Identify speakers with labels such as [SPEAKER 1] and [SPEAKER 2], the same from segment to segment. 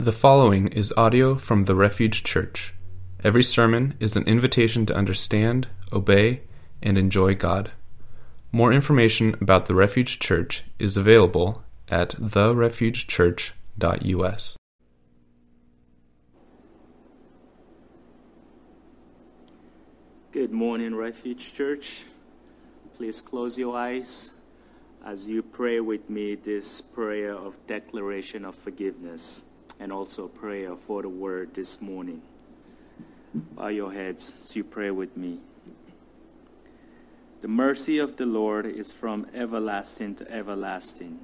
[SPEAKER 1] The following is audio from the Refuge Church. Every sermon is an invitation to understand, obey, and enjoy God. More information about the Refuge Church is available at therefugechurch.us.
[SPEAKER 2] Good morning, Refuge Church. Please close your eyes as you pray with me this prayer of declaration of forgiveness and also prayer for the word this morning. Bow your heads as you pray with me. The mercy of the Lord is from everlasting to everlasting.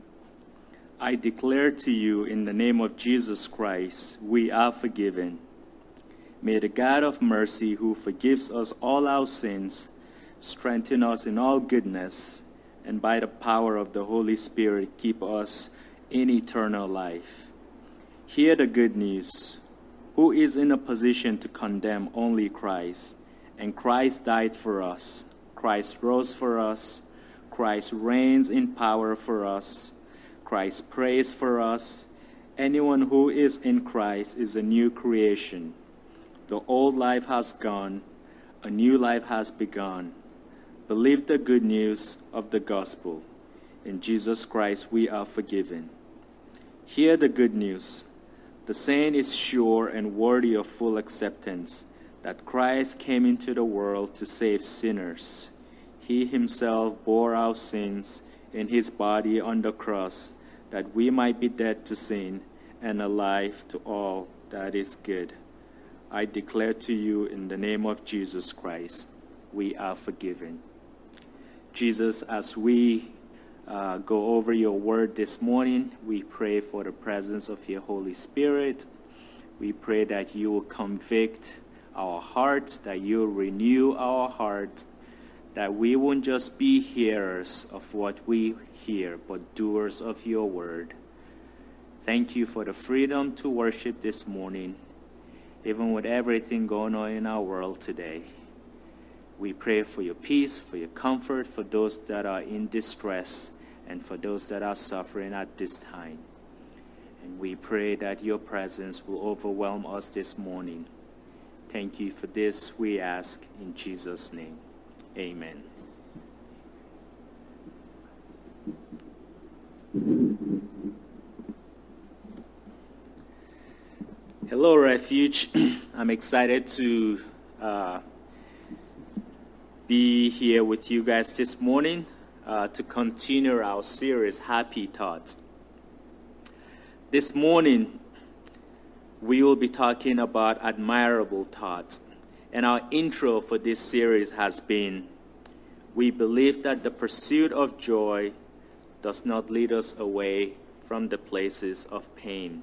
[SPEAKER 2] I declare to you in the name of Jesus Christ, we are forgiven. May the God of mercy, who forgives us all our sins, strengthen us in all goodness, and by the power of the Holy Spirit, keep us in eternal life. Hear the good news. Who is in a position to condemn only Christ? And Christ died for us. Christ rose for us. Christ reigns in power for us. Christ prays for us. Anyone who is in Christ is a new creation. The old life has gone, a new life has begun. Believe the good news of the gospel. In Jesus Christ we are forgiven. Hear the good news. The saying is sure and worthy of full acceptance that Christ came into the world to save sinners. He himself bore our sins in his body on the cross, that we might be dead to sin and alive to all that is good. I declare to you in the name of Jesus Christ, we are forgiven. Jesus, as we uh, go over your word this morning. We pray for the presence of your Holy Spirit. We pray that you will convict our hearts, that you will renew our hearts, that we won't just be hearers of what we hear, but doers of your word. Thank you for the freedom to worship this morning, even with everything going on in our world today. We pray for your peace, for your comfort, for those that are in distress and for those that are suffering at this time. And we pray that your presence will overwhelm us this morning. Thank you for this, we ask in Jesus' name. Amen. Hello, Refuge. I'm excited to uh, be here with you guys this morning uh, to continue our series, Happy Thoughts. This morning, we will be talking about admirable thoughts. And our intro for this series has been We believe that the pursuit of joy does not lead us away from the places of pain.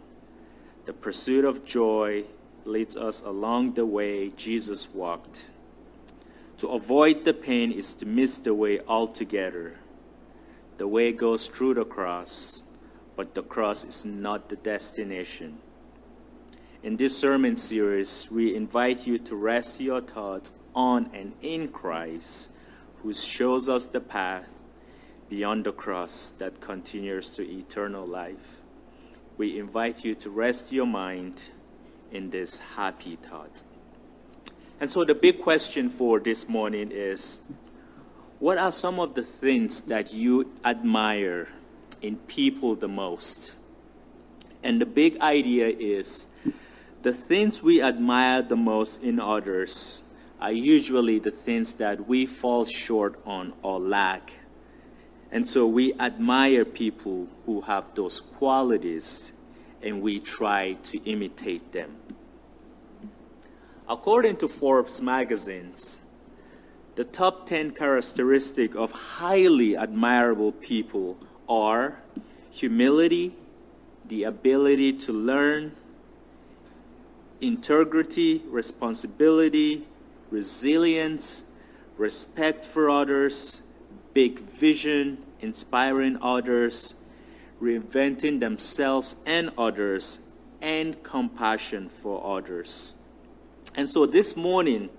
[SPEAKER 2] The pursuit of joy leads us along the way Jesus walked. To avoid the pain is to miss the way altogether. The way goes through the cross, but the cross is not the destination. In this sermon series, we invite you to rest your thoughts on and in Christ, who shows us the path beyond the cross that continues to eternal life. We invite you to rest your mind in this happy thought. And so the big question for this morning is what are some of the things that you admire in people the most? And the big idea is the things we admire the most in others are usually the things that we fall short on or lack. And so we admire people who have those qualities and we try to imitate them. According to Forbes magazines, the top 10 characteristics of highly admirable people are humility, the ability to learn, integrity, responsibility, resilience, respect for others, big vision, inspiring others, reinventing themselves and others, and compassion for others. And so this morning,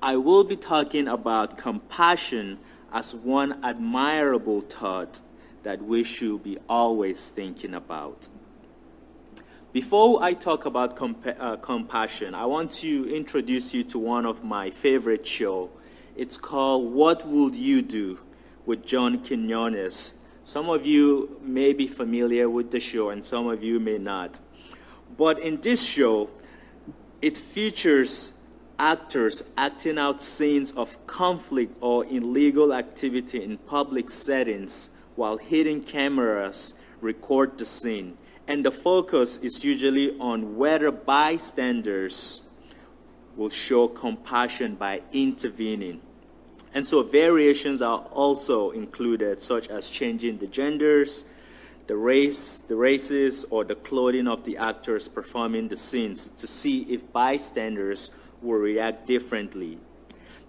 [SPEAKER 2] I will be talking about compassion as one admirable thought that we should be always thinking about. Before I talk about compa- uh, compassion, I want to introduce you to one of my favorite show. It's called What Would You Do with John Quinones. Some of you may be familiar with the show and some of you may not. But in this show, it features actors acting out scenes of conflict or illegal activity in public settings while hidden cameras record the scene. And the focus is usually on whether bystanders will show compassion by intervening. And so variations are also included, such as changing the genders, the race, the races, or the clothing of the actors performing the scenes to see if bystanders will react differently.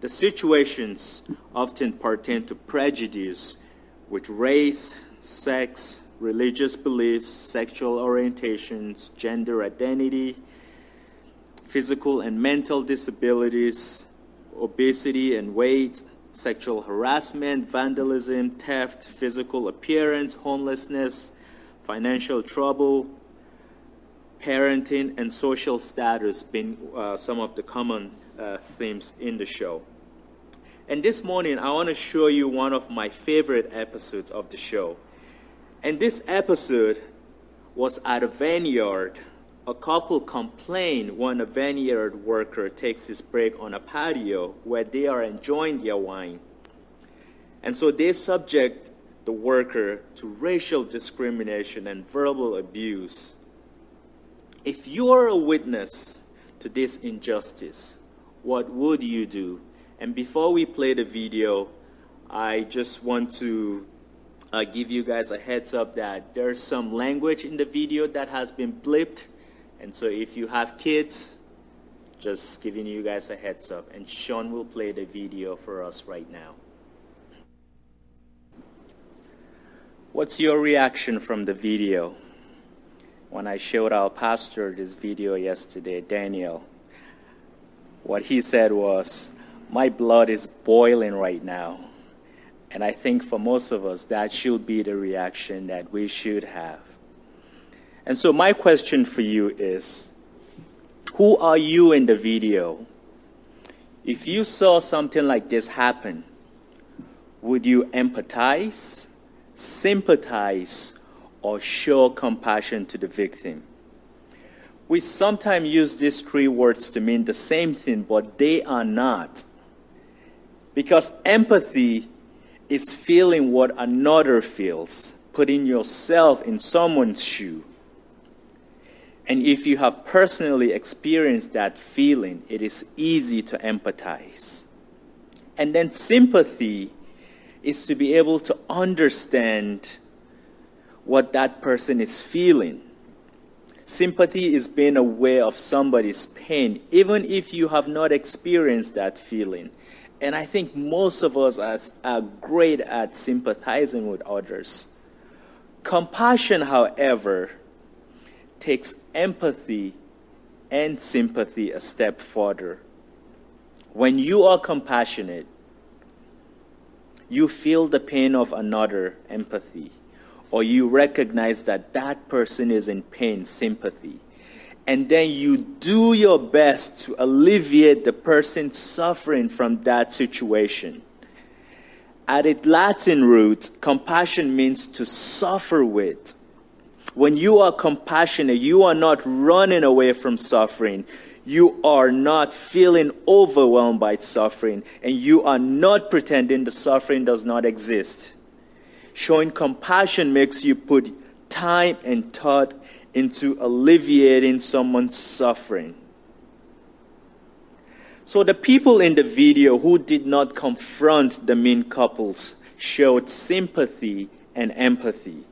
[SPEAKER 2] The situations often pertain to prejudice with race, sex, religious beliefs, sexual orientations, gender identity, physical and mental disabilities, obesity and weight, sexual harassment, vandalism, theft, physical appearance, homelessness, financial trouble, parenting, and social status being uh, some of the common uh, themes in the show. And this morning, I want to show you one of my favorite episodes of the show. And this episode was at a vineyard. A couple complain when a vineyard worker takes his break on a patio where they are enjoying their wine. And so they subject the worker to racial discrimination and verbal abuse. If you are a witness to this injustice, what would you do? And before we play the video, I just want to uh, give you guys a heads up that there's some language in the video that has been blipped. And so if you have kids, just giving you guys a heads up. And Sean will play the video for us right now. What's your reaction from the video? When I showed our pastor this video yesterday, Daniel, what he said was, My blood is boiling right now. And I think for most of us, that should be the reaction that we should have. And so, my question for you is Who are you in the video? If you saw something like this happen, would you empathize, sympathize, or show compassion to the victim? We sometimes use these three words to mean the same thing, but they are not. Because empathy is feeling what another feels, putting yourself in someone's shoe. And if you have personally experienced that feeling, it is easy to empathize. And then sympathy is to be able to understand what that person is feeling. Sympathy is being aware of somebody's pain, even if you have not experienced that feeling. And I think most of us are, are great at sympathizing with others. Compassion, however, takes empathy and sympathy a step further. When you are compassionate, you feel the pain of another empathy, or you recognize that that person is in pain sympathy and then you do your best to alleviate the person suffering from that situation. At its Latin root, compassion means to suffer with. When you are compassionate, you are not running away from suffering. You are not feeling overwhelmed by suffering, and you are not pretending the suffering does not exist. Showing compassion makes you put time and thought into alleviating someone's suffering. So the people in the video who did not confront the mean couples showed sympathy and empathy,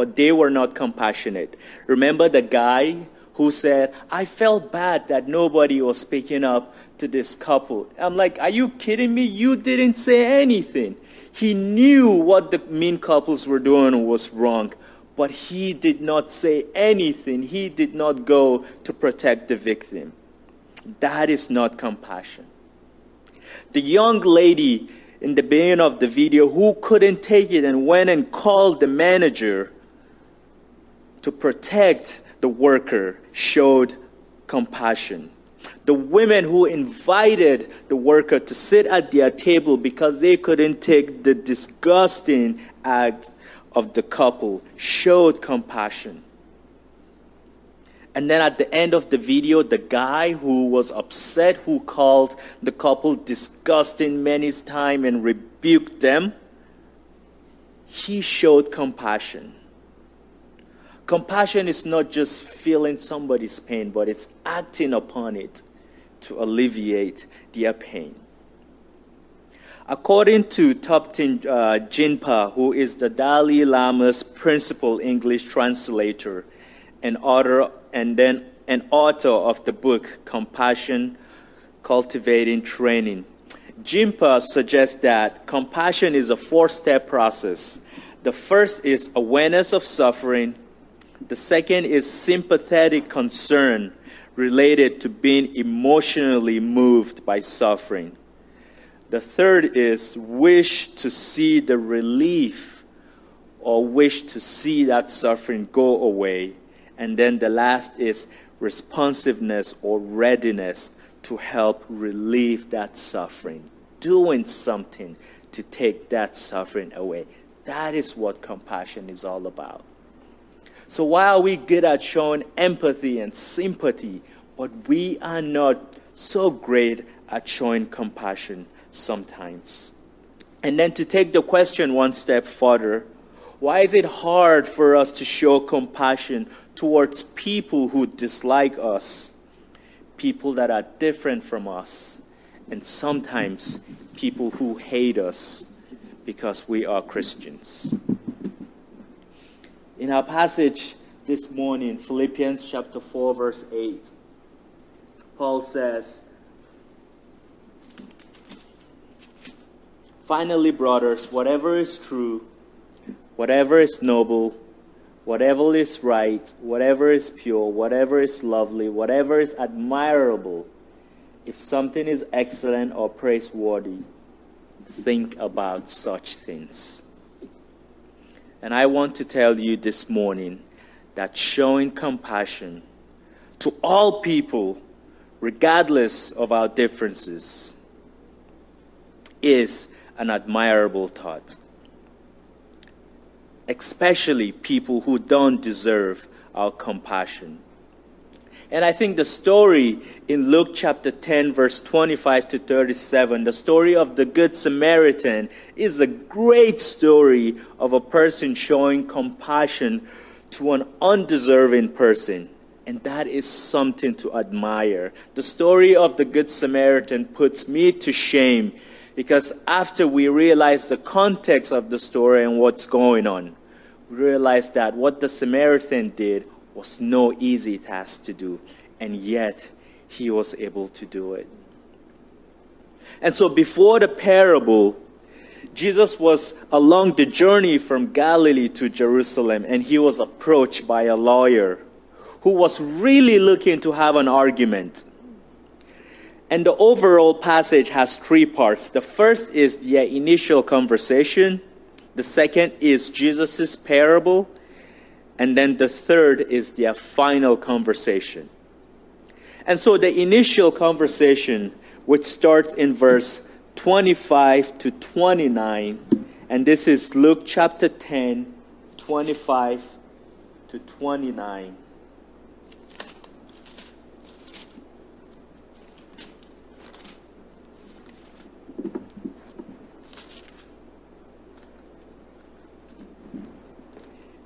[SPEAKER 2] but they were not compassionate. Remember the guy who said, I felt bad that nobody was speaking up to this couple. I'm like, Are you kidding me? You didn't say anything. He knew what the mean couples were doing was wrong, but he did not say anything. He did not go to protect the victim. That is not compassion. The young lady in the beginning of the video who couldn't take it and went and called the manager to protect the worker, showed compassion. The women who invited the worker to sit at their table because they couldn't take the disgusting act of the couple showed compassion. And then at the end of the video, the guy who was upset, who called the couple disgusting many times and rebuked them, he showed compassion. Compassion is not just feeling somebody's pain, but it's acting upon it to alleviate their pain. According to Thupten uh, Jinpa, who is the Dalai Lama's principal English translator and author, and then an author of the book Compassion Cultivating Training, Jinpa suggests that compassion is a four step process. The first is awareness of suffering, the second is sympathetic concern related to being emotionally moved by suffering. The third is wish to see the relief or wish to see that suffering go away. And then the last is responsiveness or readiness to help relieve that suffering, doing something to take that suffering away. That is what compassion is all about. So while we good at showing empathy and sympathy, but we are not so great at showing compassion sometimes. And then to take the question one step further, why is it hard for us to show compassion towards people who dislike us, people that are different from us, and sometimes people who hate us because we are Christians? In our passage this morning, Philippians chapter 4, verse 8, Paul says, Finally, brothers, whatever is true, whatever is noble, whatever is right, whatever is pure, whatever is lovely, whatever is admirable, if something is excellent or praiseworthy, think about such things. And I want to tell you this morning that showing compassion to all people, regardless of our differences, is an admirable thought. Especially people who don't deserve our compassion. And I think the story in Luke chapter 10, verse 25 to 37, the story of the Good Samaritan, is a great story of a person showing compassion to an undeserving person. And that is something to admire. The story of the Good Samaritan puts me to shame because after we realize the context of the story and what's going on, we realize that what the Samaritan did was no easy task to do, and yet he was able to do it. And so, before the parable, Jesus was along the journey from Galilee to Jerusalem, and he was approached by a lawyer who was really looking to have an argument. And the overall passage has three parts. The first is the initial conversation, the second is Jesus' parable, and then the third is their final conversation. And so the initial conversation, which starts in verse 25 to 29, and this is Luke chapter 10, 25 to 29.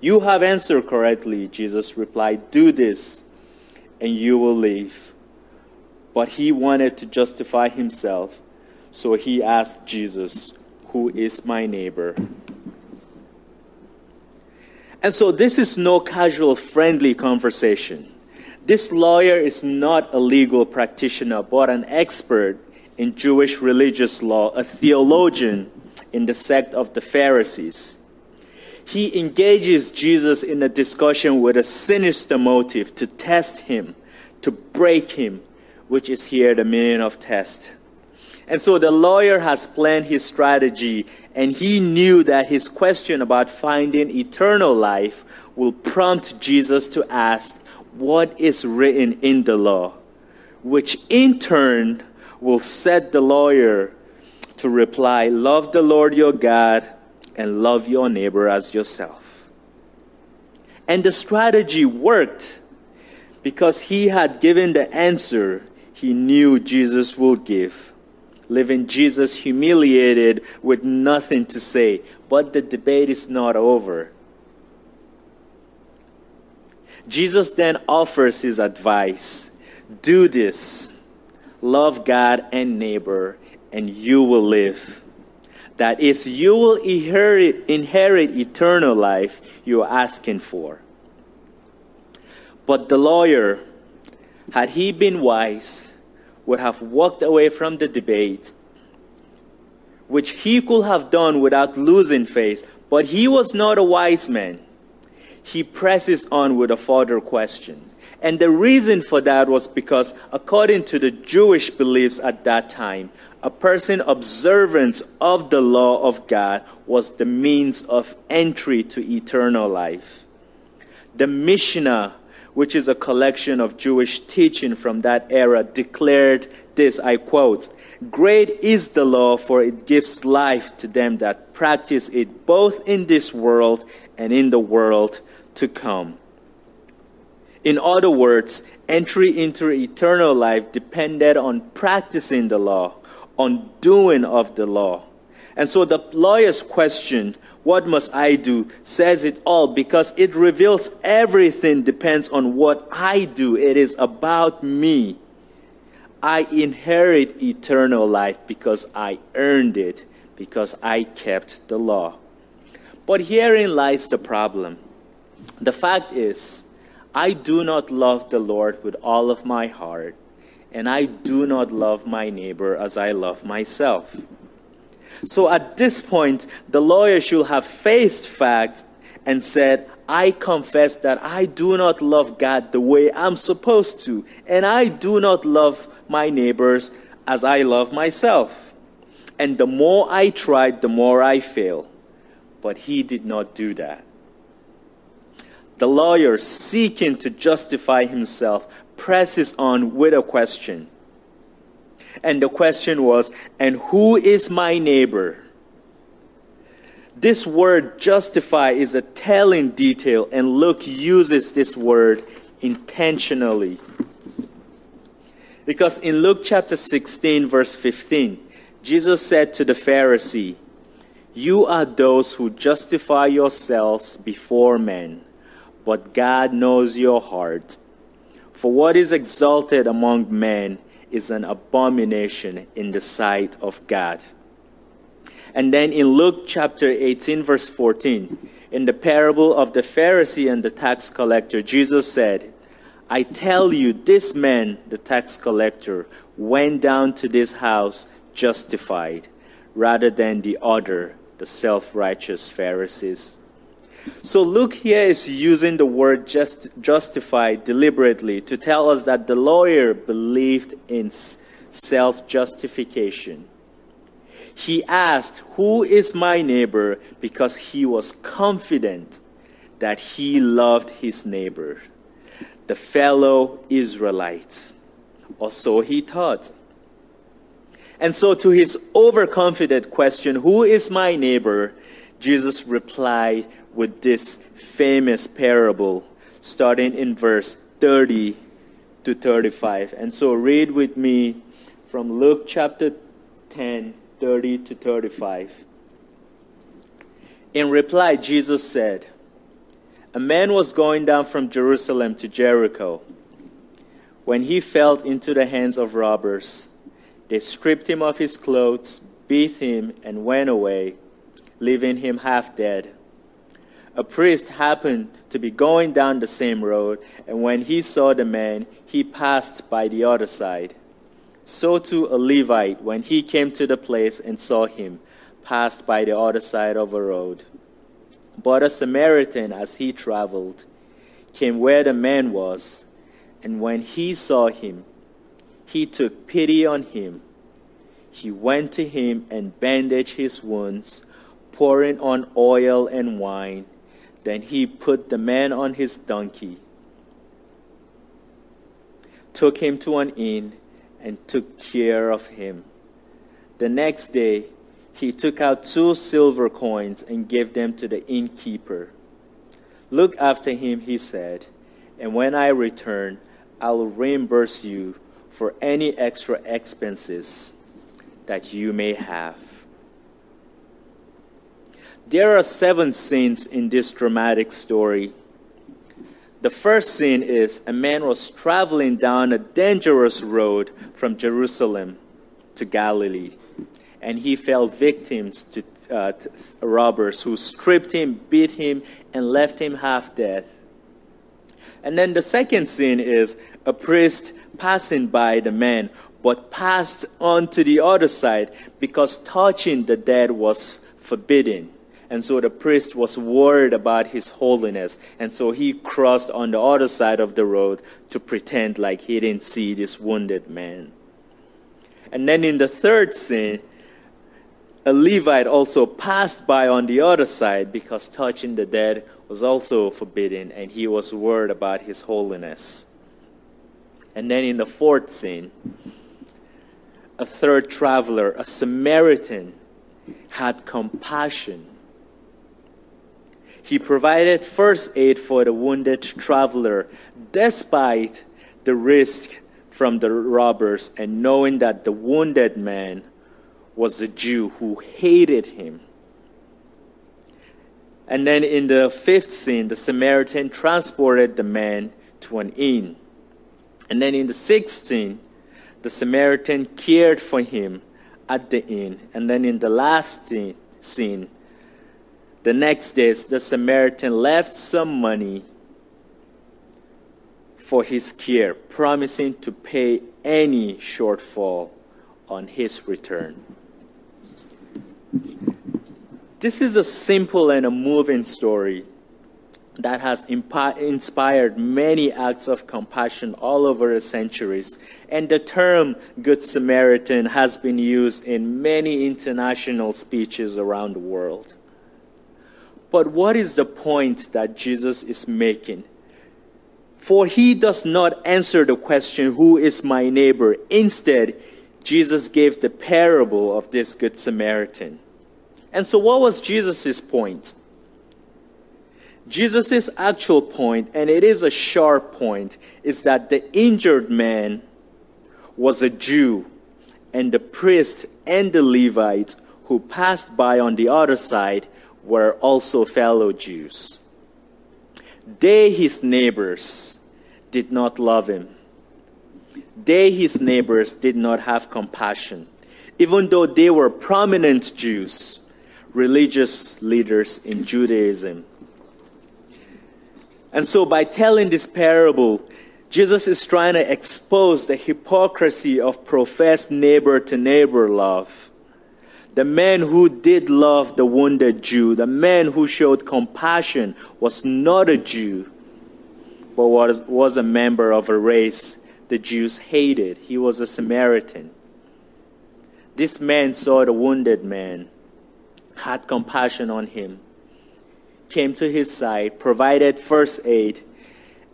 [SPEAKER 2] You have answered correctly, Jesus replied. Do this, and you will live. But he wanted to justify himself, so he asked Jesus, Who is my neighbor? And so this is no casual, friendly conversation. This lawyer is not a legal practitioner, but an expert in Jewish religious law, a theologian in the sect of the Pharisees. He engages Jesus in a discussion with a sinister motive to test him, to break him, which is here the meaning of test. And so the lawyer has planned his strategy, and he knew that his question about finding eternal life will prompt Jesus to ask, What is written in the law? Which in turn will set the lawyer to reply, Love the Lord your God and love your neighbor as yourself. And the strategy worked because he had given the answer he knew Jesus would give. Leaving Jesus humiliated with nothing to say. But the debate is not over. Jesus then offers his advice do this, love God and neighbor, and you will live. That is, you will inherit, inherit eternal life you're asking for. But the lawyer, had he been wise, would have walked away from the debate, which he could have done without losing face. But he was not a wise man he presses on with a further question. And the reason for that was because, according to the Jewish beliefs at that time, a person observance of the law of God was the means of entry to eternal life. The Mishnah, which is a collection of Jewish teaching from that era, declared this I quote, Great is the law, for it gives life to them that practice it both in this world and in the world to come. In other words, entry into eternal life depended on practicing the law, on doing of the law. And so the lawyer's question, What must I do? says it all because it reveals everything depends on what I do. It is about me. I inherit eternal life because I earned it, because I kept the law. But herein lies the problem. The fact is, I do not love the Lord with all of my heart, and I do not love my neighbor as I love myself. So at this point, the lawyer should have faced fact and said, I confess that I do not love God the way I'm supposed to, and I do not love my neighbors as I love myself. And the more I tried, the more I failed. But he did not do that. The lawyer, seeking to justify himself, presses on with a question. And the question was, And who is my neighbor? This word justify is a telling detail, and Luke uses this word intentionally. Because in Luke chapter 16, verse 15, Jesus said to the Pharisee, You are those who justify yourselves before men but God knows your heart. For what is exalted among men is an abomination in the sight of God. And then in Luke chapter 18, verse 14, in the parable of the Pharisee and the tax collector, Jesus said, I tell you, this man, the tax collector, went down to this house justified rather than the other, the self righteous Pharisees. So Luke here is using the word just, justify deliberately to tell us that the lawyer believed in self justification. He asked, Who is my neighbor? because he was confident that he loved his neighbor, the fellow Israelite. Or so he thought. And so, to his overconfident question, Who is my neighbor? Jesus replied with this famous parable, starting in verse 30 to 35. And so read with me from Luke chapter 10, 30 to 35. In reply, Jesus said, A man was going down from Jerusalem to Jericho. When he fell into the hands of robbers, they stripped him of his clothes, beat him, and went away, leaving him half dead. A priest happened to be going down the same road, and when he saw the man, he passed by the other side. So too a Levite, when he came to the place and saw him, passed by the other side of a road. But a Samaritan, as he traveled, came where the man was, and when he saw him, he took pity on him. He went to him and bandaged his wounds, pouring on oil and wine. Then he put the man on his donkey, took him to an inn, and took care of him. The next day, he took out two silver coins and gave them to the innkeeper. Look after him, he said, and when I return, I will reimburse you for any extra expenses that you may have. There are seven scenes in this dramatic story. The first scene is a man was traveling down a dangerous road from Jerusalem to Galilee, and he fell victim to, uh, to robbers who stripped him, beat him, and left him half dead. And then the second scene is a priest passing by the man, but passed on to the other side because touching the dead was forbidden. And so the priest was worried about his holiness. And so he crossed on the other side of the road to pretend like he didn't see this wounded man. And then in the third scene, a Levite also passed by on the other side because touching the dead was also forbidden, and he was worried about his holiness. And then in the fourth scene, a third traveler, a Samaritan, had compassion he provided first aid for the wounded traveler despite the risk from the robbers and knowing that the wounded man was a Jew who hated him. And then in the fifth scene, the Samaritan transported the man to an inn. And then in the sixth scene, the Samaritan cared for him at the inn. And then in the last scene, the next day, the Samaritan left some money for his care, promising to pay any shortfall on his return. This is a simple and a moving story that has inspired many acts of compassion all over the centuries. And the term Good Samaritan has been used in many international speeches around the world. But what is the point that Jesus is making? For he does not answer the question, Who is my neighbor? Instead, Jesus gave the parable of this Good Samaritan. And so, what was Jesus' point? Jesus' actual point, and it is a sharp point, is that the injured man was a Jew, and the priest and the Levite who passed by on the other side were also fellow Jews. They, his neighbors, did not love him. They, his neighbors, did not have compassion, even though they were prominent Jews, religious leaders in Judaism. And so, by telling this parable, Jesus is trying to expose the hypocrisy of professed neighbor to neighbor love the man who did love the wounded Jew, the man who showed compassion, was not a Jew, but was, was a member of a race the Jews hated. He was a Samaritan. This man saw the wounded man, had compassion on him, came to his side, provided first aid,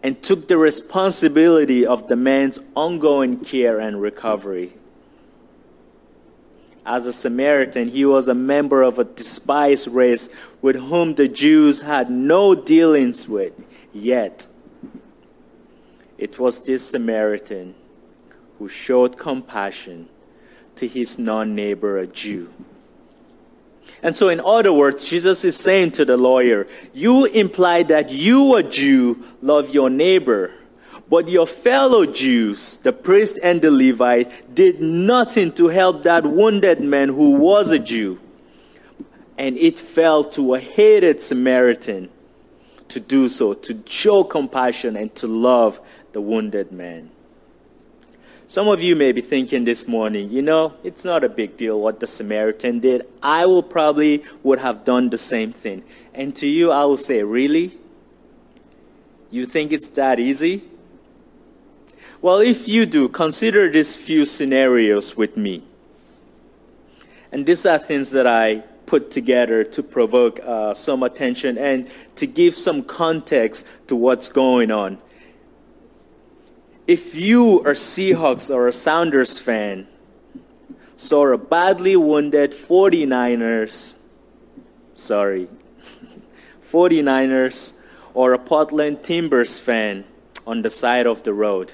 [SPEAKER 2] and took the responsibility of the man's ongoing care and recovery as a Samaritan, he was a member of a despised race with whom the Jews had no dealings with. Yet, it was this Samaritan who showed compassion to his non neighbor, a Jew. And so, in other words, Jesus is saying to the lawyer, You imply that you, a Jew, love your neighbor but your fellow Jews, the priest and the Levite, did nothing to help that wounded man who was a Jew. And it fell to a hated Samaritan to do so, to show compassion and to love the wounded man. Some of you may be thinking this morning, you know, it's not a big deal what the Samaritan did. I will probably would have done the same thing. And to you, I will say, really? You think it's that easy? Well, if you do, consider these few scenarios with me. And these are things that I put together to provoke uh, some attention and to give some context to what's going on if you are Seahawks or a Sounders fan, saw a badly wounded 49ers, sorry, 49ers or a Portland Timbers fan on the side of the road,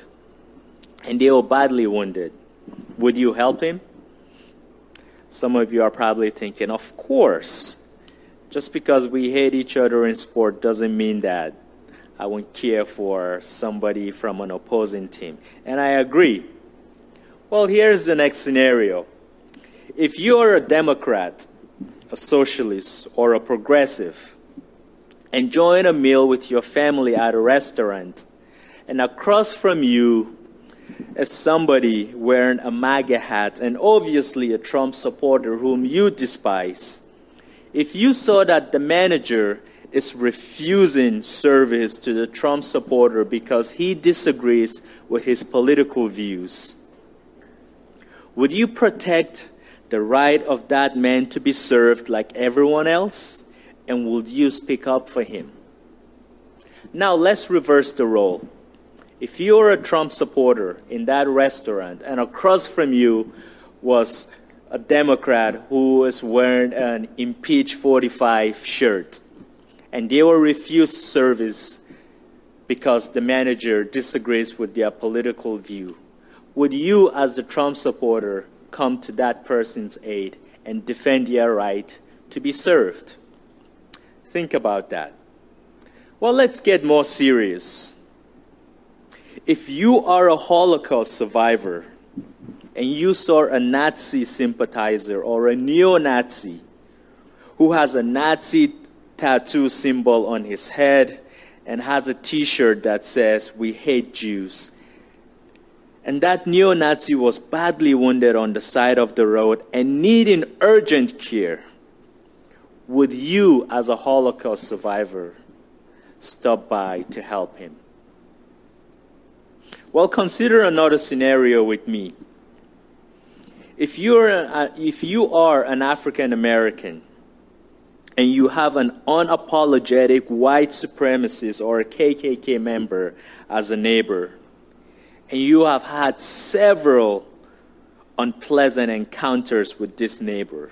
[SPEAKER 2] and they were badly wounded, would you help him? Some of you are probably thinking, of course. Just because we hate each other in sport doesn't mean that I won't care for somebody from an opposing team. And I agree. Well, here's the next scenario. If you're a Democrat, a socialist, or a progressive, enjoying a meal with your family at a restaurant, and across from you is somebody wearing a MAGA hat and obviously a Trump supporter whom you despise, if you saw that the manager is refusing service to the Trump supporter because he disagrees with his political views. Would you protect the right of that man to be served like everyone else? And would you speak up for him? Now let's reverse the role. If you're a Trump supporter in that restaurant and across from you was a Democrat who was wearing an impeach 45 shirt, and they were refused service because the manager disagrees with their political view. Would you, as the Trump supporter, come to that person's aid and defend their right to be served? Think about that. Well, let's get more serious. If you are a Holocaust survivor and you saw a Nazi sympathizer or a neo Nazi who has a Nazi tattoo symbol on his head and has a t shirt that says, We hate Jews. And that neo Nazi was badly wounded on the side of the road and needing urgent care. Would you, as a Holocaust survivor, stop by to help him? Well, consider another scenario with me. If, you're a, if you are an African American and you have an unapologetic white supremacist or a KKK member as a neighbor, and you have had several unpleasant encounters with this neighbor.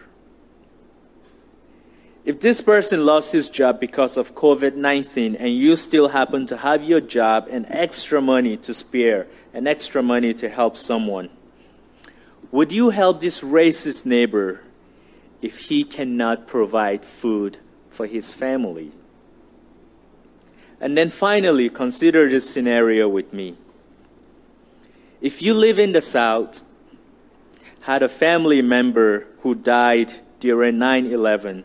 [SPEAKER 2] If this person lost his job because of COVID 19 and you still happen to have your job and extra money to spare and extra money to help someone, would you help this racist neighbor if he cannot provide food for his family? And then finally, consider this scenario with me. If you live in the South, had a family member who died during 9 11,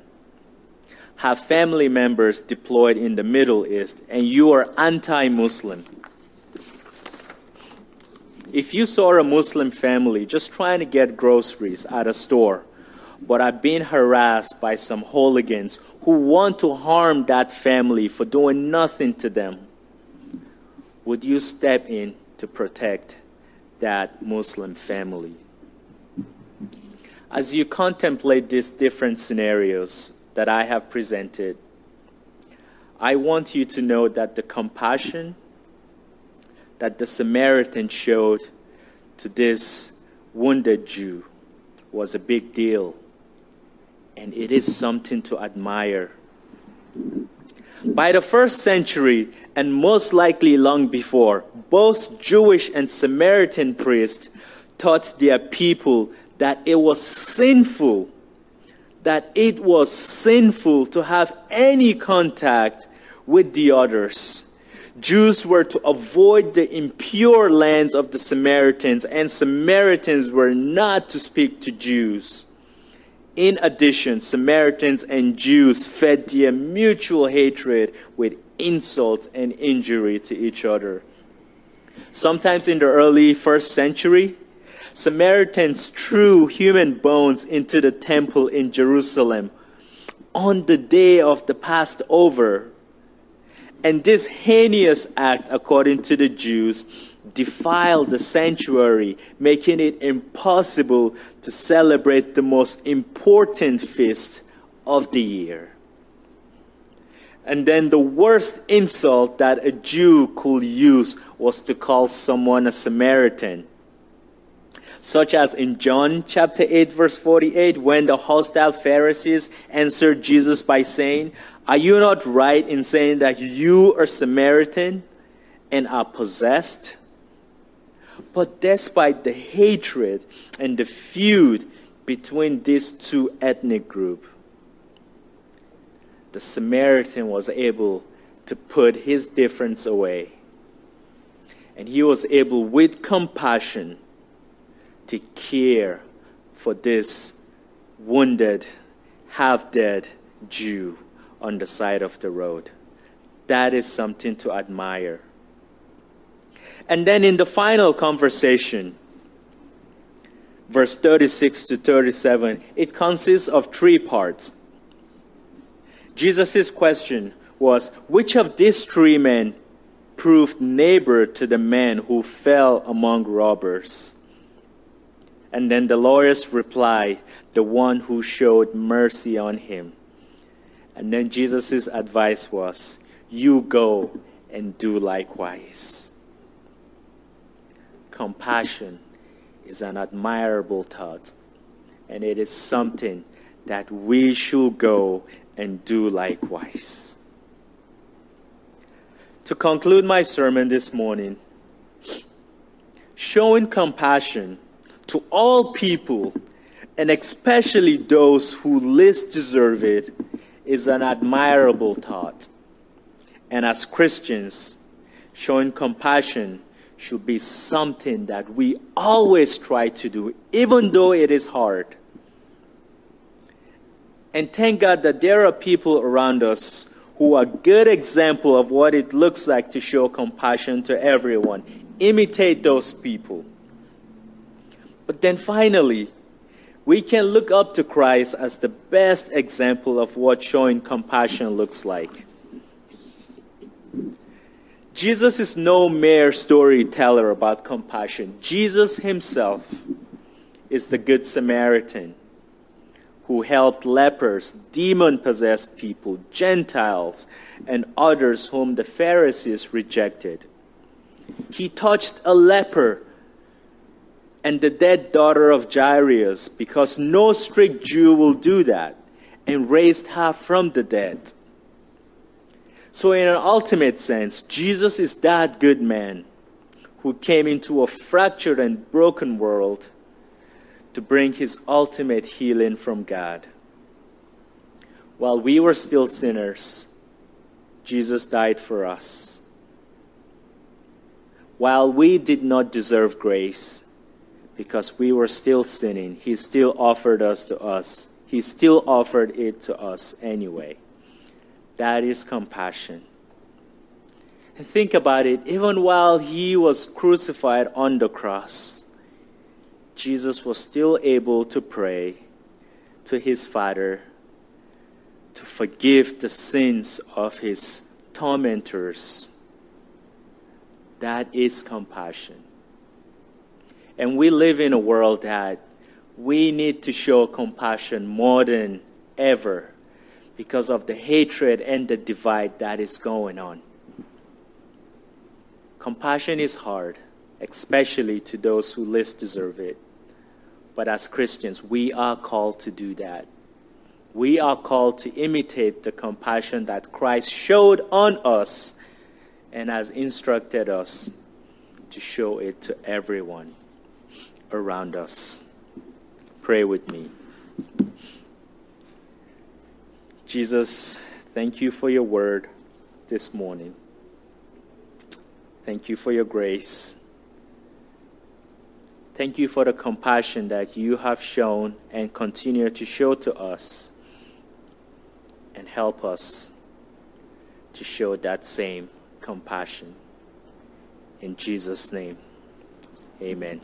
[SPEAKER 2] have family members deployed in the Middle East, and you are anti Muslim, if you saw a Muslim family just trying to get groceries at a store, but are being harassed by some hooligans who want to harm that family for doing nothing to them, would you step in to protect that Muslim family? As you contemplate these different scenarios that I have presented, I want you to know that the compassion that the Samaritan showed to this wounded Jew was a big deal and it is something to admire. By the first century, and most likely long before, both Jewish and Samaritan priests taught their people that it was sinful, that it was sinful to have any contact with the others. Jews were to avoid the impure lands of the Samaritans, and Samaritans were not to speak to Jews. In addition, Samaritans and Jews fed their mutual hatred with insult and injury to each other. Sometimes in the early first century, Samaritans threw human bones into the temple in Jerusalem on the day of the Passover. And this heinous act, according to the Jews, defiled the sanctuary, making it impossible to celebrate the most important feast of the year. And then the worst insult that a Jew could use was to call someone a Samaritan. Such as in John chapter 8, verse 48, when the hostile Pharisees answered Jesus by saying, Are you not right in saying that you are Samaritan and are possessed? But despite the hatred and the feud between these two ethnic groups, the Samaritan was able to put his difference away. And he was able, with compassion, to care for this wounded, half dead Jew on the side of the road. That is something to admire. And then in the final conversation, verse 36 to 37, it consists of three parts. Jesus' question was Which of these three men proved neighbor to the man who fell among robbers? And then the lawyers reply, The one who showed mercy on him. And then Jesus' advice was, You go and do likewise. Compassion is an admirable thought, and it is something that we should go and do likewise. To conclude my sermon this morning, showing compassion to all people, and especially those who least deserve it, is an admirable thought. And as Christians, showing compassion should be something that we always try to do, even though it is hard. And thank God that there are people around us who are good example of what it looks like to show compassion to everyone. Imitate those people. But then finally, we can look up to Christ as the best example of what showing compassion looks like. Jesus is no mere storyteller about compassion. Jesus himself is the Good Samaritan who helped lepers, demon possessed people, Gentiles, and others whom the Pharisees rejected. He touched a leper and the dead daughter of Jairus, because no strict Jew will do that, and raised her from the dead. So, in an ultimate sense, Jesus is that good man who came into a fractured and broken world to bring his ultimate healing from God. While we were still sinners, Jesus died for us. While we did not deserve grace, because we were still sinning, he still offered us to us. He still offered it to us anyway. That is compassion. And think about it, even while he was crucified on the cross, Jesus was still able to pray to his Father to forgive the sins of his tormentors. That is compassion. And we live in a world that we need to show compassion more than ever because of the hatred and the divide that is going on. Compassion is hard, especially to those who least deserve it. But as Christians, we are called to do that. We are called to imitate the compassion that Christ showed on us and has instructed us to show it to everyone around us. Pray with me. Jesus, thank you for your word this morning. Thank you for your grace. Thank you for the compassion that you have shown and continue to show to us. And help us to show that same compassion. In Jesus' name, amen.